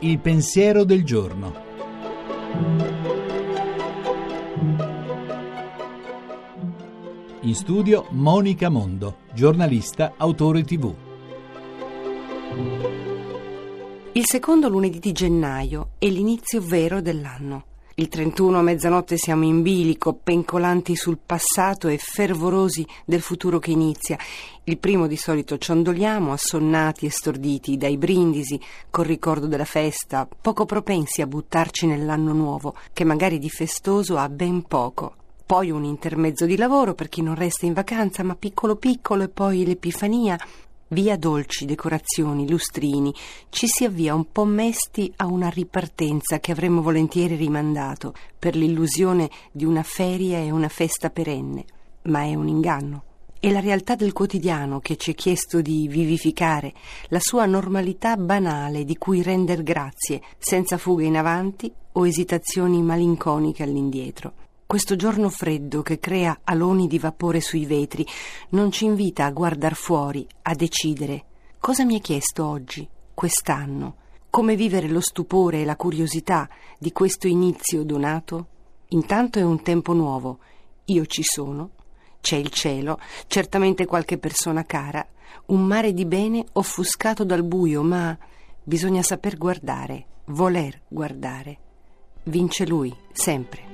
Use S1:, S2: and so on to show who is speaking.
S1: Il pensiero del giorno. In studio Monica Mondo, giornalista, autore tv.
S2: Il secondo lunedì di gennaio è l'inizio vero dell'anno. Il 31 a mezzanotte siamo in bilico, pencolanti sul passato e fervorosi del futuro che inizia. Il primo di solito ciondoliamo, assonnati e storditi dai brindisi, col ricordo della festa, poco propensi a buttarci nell'anno nuovo, che magari di festoso ha ben poco. Poi un intermezzo di lavoro per chi non resta in vacanza, ma piccolo piccolo, e poi l'epifania Via dolci, decorazioni, lustrini, ci si avvia un po' mesti a una ripartenza che avremmo volentieri rimandato per l'illusione di una feria e una festa perenne. Ma è un inganno. È la realtà del quotidiano che ci è chiesto di vivificare, la sua normalità banale di cui render grazie, senza fughe in avanti o esitazioni malinconiche all'indietro. Questo giorno freddo che crea aloni di vapore sui vetri non ci invita a guardar fuori, a decidere cosa mi è chiesto oggi, quest'anno, come vivere lo stupore e la curiosità di questo inizio donato. Intanto è un tempo nuovo, io ci sono, c'è il cielo, certamente qualche persona cara, un mare di bene offuscato dal buio, ma bisogna saper guardare, voler guardare. Vince lui, sempre.